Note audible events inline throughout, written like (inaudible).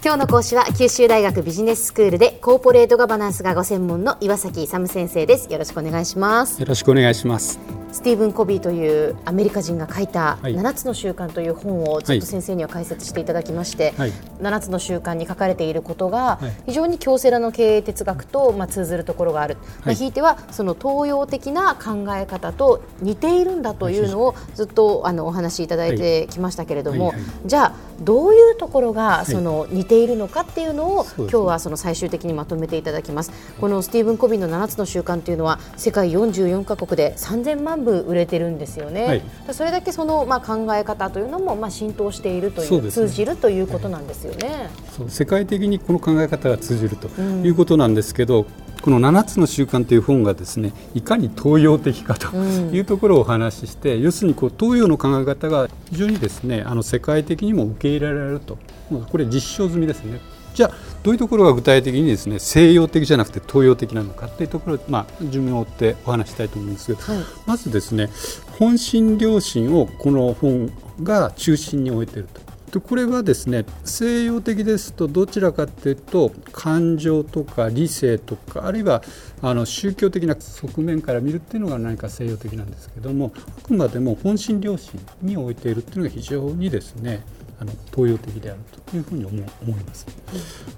今日の講師は九州大学ビジネススクールでコーポレートガバナンスがご専門の岩崎勇先生です。よろしくお願いします。よろしくお願いします。スティーブン・コビーというアメリカ人が書いた「7つの習慣」という本をちょっと先生には解説していただきまして、はい、7つの習慣に書かれていることが非常に京セラの経営哲学とまあ通ずるところがある、まあ、ひいてはその東洋的な考え方と似ているんだとい。うのをずっとあのお話しいただいてきましたけれども、じゃあどういうところがその似ているのかっていうのを今日はその最終的にまとめていただきます。このスティーブン・コビーの7つの習慣というのは世界44カ国で3000万部売れてるんですよね、はい、それだけそのまあ考え方というのもまあ浸透しているという、ね、通じるということなんですよね、そう世界的にこの考え方が通じるということなんですけど、うん、この7つの習慣という本がですねいかに東洋的かというところをお話しして、うん、要するにこう東洋の考え方が非常にですねあの世界的にも受け入れられると。これ実証済みですね。じゃあどういうところが具体的にですね西洋的じゃなくて東洋的なのかというところを、まあ、順を追ってお話したいと思うんですけど、はい、まずですね本心良心をこの本が中心に置いていると。でこれはですね西洋的ですとどちらかというと感情とか理性とかあるいはあの宗教的な側面から見るっていうのが何か西洋的なんですけどもあくまでも本心良心に置いているっていうのが非常にですねあの東洋的であるというふうに思思います。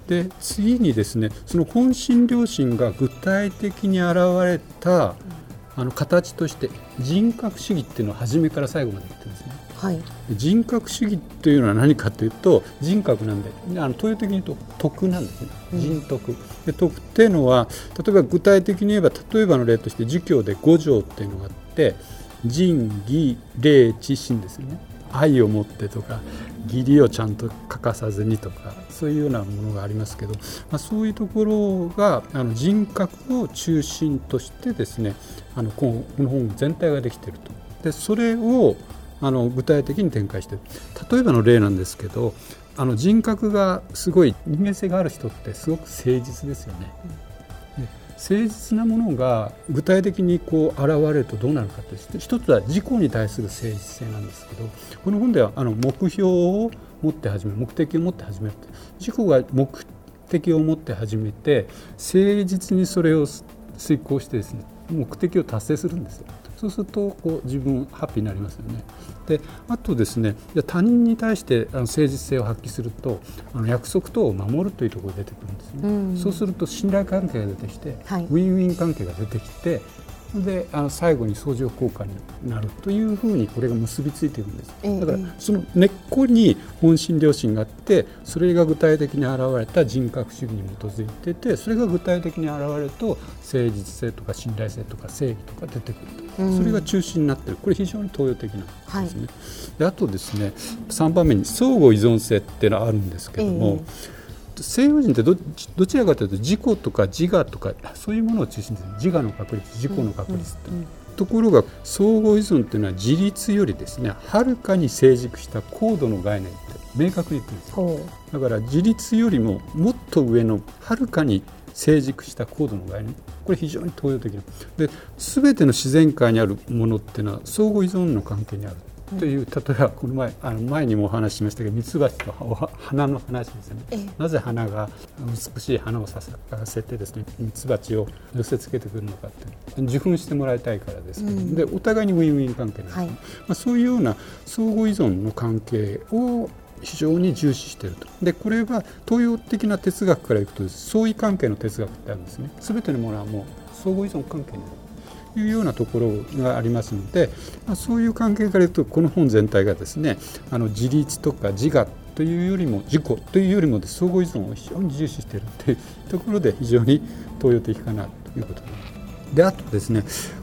で次にですねその本心良心が具体的に現れたあの形として人格主義っていうのを初めから最後まで言ってるんですね。はい、人格主義というのは何かというと人格なんであの東洋的に言うと徳なんですね。人徳、で徳っていうのは例えば具体的に言えば例えばの例として儒教で五条っていうのがあって仁義礼智信ですよね愛を持ってとか義理をちゃんと欠かさずにとかそういうようなものがありますけど、まあ、そういうところがあの人格を中心としてですねあのこの本全体ができてると。でそれをあの具体的に展開してる例えばの例なんですけどあの人格がすごい人間性がある人ってすごく誠実ですよね。誠実なものが具体的にこう現れるとどうなるかという一つは自己に対する誠実性なんですけどこの本ではあの目標を持って始める目的を持って始める自己が目的を持って始めて誠実にそれを遂行してですね目的を達成するんですよ。そうするとこう自分ハッピーになりますよね。であとですね他人に対してあの誠実性を発揮するとあの約束等を守るというところが出てくるんですね。うん、そうすると信頼関係が出てきて、はい、ウィンウィン関係が出てきてであの最後に相乗効果になるというふうにこれが結びついているんです、だからその根っこに本心良心があってそれが具体的に現れた人格主義に基づいててそれが具体的に現れると誠実性とか信頼性とか正義とか出てくると、うん、それが中心になってる。これ非常に東洋的なんですね、はい、であとですね3番目に相互依存性っていうのはあるんですけども、西洋人ってどどちらかというと自己とか自我とかそういうものを中心に自我の確率自己の確率って、うんうん、ところが相互依存というのは自立よりですねはるかに成熟した高度の概念って明確に言ってるんですだから自立よりももっと上のはるかに成熟した高度の概念。これ非常に東洋的な。で全ての自然界にあるものっていうのは相互依存の関係にあるという例えばこの前あの前にもお話ししましたけどミツバチと花の話ですね、ええ、なぜ花が美しい花を咲かせてですねミツバチを寄せつけてくるのかって受粉してもらいたいからですけど、うん、でお互いにウィンウィン関係なんです、はい、まあ、そういうような相互依存の関係を非常に重視していると。でこれは東洋的な哲学からいくと相違関係の哲学ってあるんですね。全てのものはもう相互依存関係になるいうようなところがありますので、まあ、そういう関係から言うとこの本全体がですねあの自立とか自我というよりも自己というよりも相互依存を非常に重視しているというところで非常に東洋的かなということです。であとですね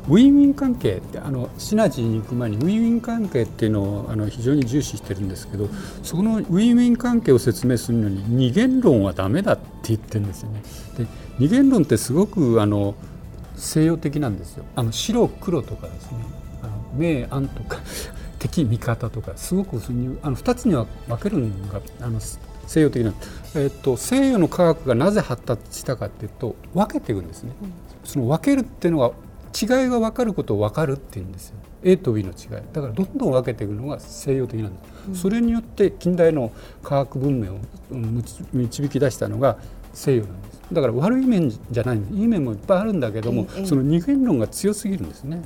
ウィンウィン関係あのシナジーに行く前にウィンウィン関係っていうのをあの非常に重視してるんですけどそのウィンウィン関係を説明するのに二元論はダメだって言ってるんですよね。で二元論ってすごくあの西洋的なんですよ。あの白黒とかですね。あの明暗とか (laughs) 敵味方とかすごくあの2つには分けるのがあの西洋的な、えーと、西洋の科学がなぜ発達したかっていうと分けていくんですね、うん、その分けるっていうのが違いが分かることを分かるっていうんですよ。A と B の違い。だからどんどん分けていくのが西洋的なんです、うん、それによって近代の科学文明を導き出したのが西洋なんです。だから悪い面じゃないいい面もいっぱいあるんだけども、ええ、その二元論が強すぎるんですね。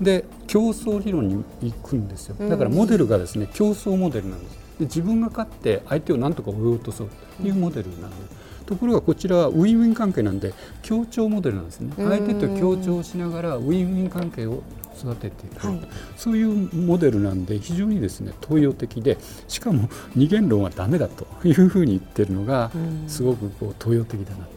で競争理論に行くんですよ。だからモデルがですね競争モデルなんです。で自分が勝って相手を何とか追い落とそうというモデルなんです、ところがこちらはウィンウィン関係なんで協調モデルなんですね。相手と協調しながらウィンウィン関係を育てていく、はい、そういうモデルなんで非常にですね東洋的でしかも二元論はダメだというふうに言ってるのがすごくこう東洋的だなと。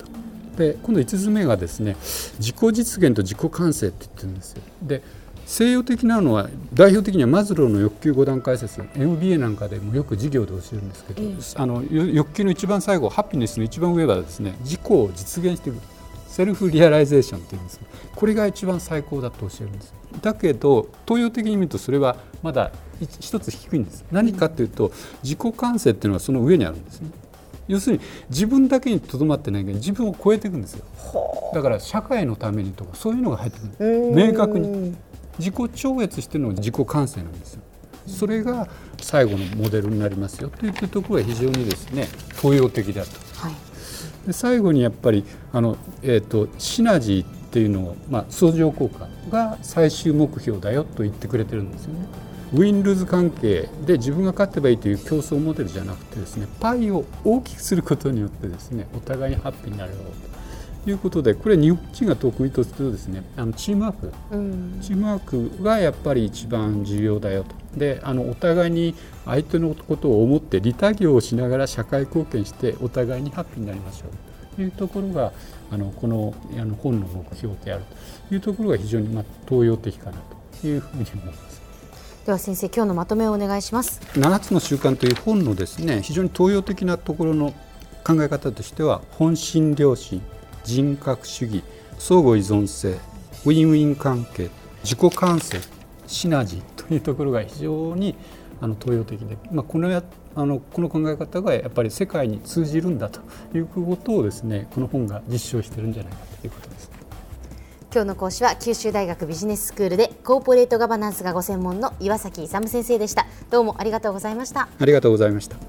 で今度5つ目がですね自己実現と自己完成って言ってるんですよ。で西洋的なのは代表的にはマズローの欲求5段階説 MBA なんかでもよく授業で教えるんですけど、あの欲求の一番最後ハピネスの一番上はですね自己を実現していく self-realization っていうんですこれが一番最高だと教えるんです。だけど東洋的に見るとそれはまだ一つ低いんです。何かというと自己完成っていうのはその上にあるんですね。要するに自分だけにとどまってないけど自分を超えていくんですよ。だから社会のためにとかそういうのが入ってくる。明確に自己超越してるのが自己完成なんですよ。それが最後のモデルになりますよというところが非常にですね東洋的だと。はい、で最後にやっぱりあの、えーと、シナジーっていうのを、まあ、相乗効果が最終目標だよと言ってくれてるんですよね。ウィン・ルーズ関係で自分が勝てばいいという競争モデルじゃなくてですねパイを大きくすることによってですねお互いにハッピーになれると。いうことでこれ日本人が得意とするですねあのチームワーク、うん、チームワークがやっぱり一番重要だよと。であのお互いに相手のことを思って利他業をしながら社会貢献してお互いにハッピーになりましょう。というところがあのこのあの本の目標であるというところが非常に、まあ、東洋的かなというふうに思います。では先生今日のまとめをお願いします。7つの習慣という本のですね非常に東洋的なところの考え方としては本心良心人格主義相互依存性ウィンウィン関係自己完成シナジーというところが非常にあの東洋的で、まあ、このやあのこの考え方がやっぱり世界に通じるんだということをですねこの本が実証してるんじゃないかということです。今日の講師は九州大学ビジネススクールでコーポレートガバナンスがご専門の岩崎勇先生でした。どうもありがとうございました。ありがとうございました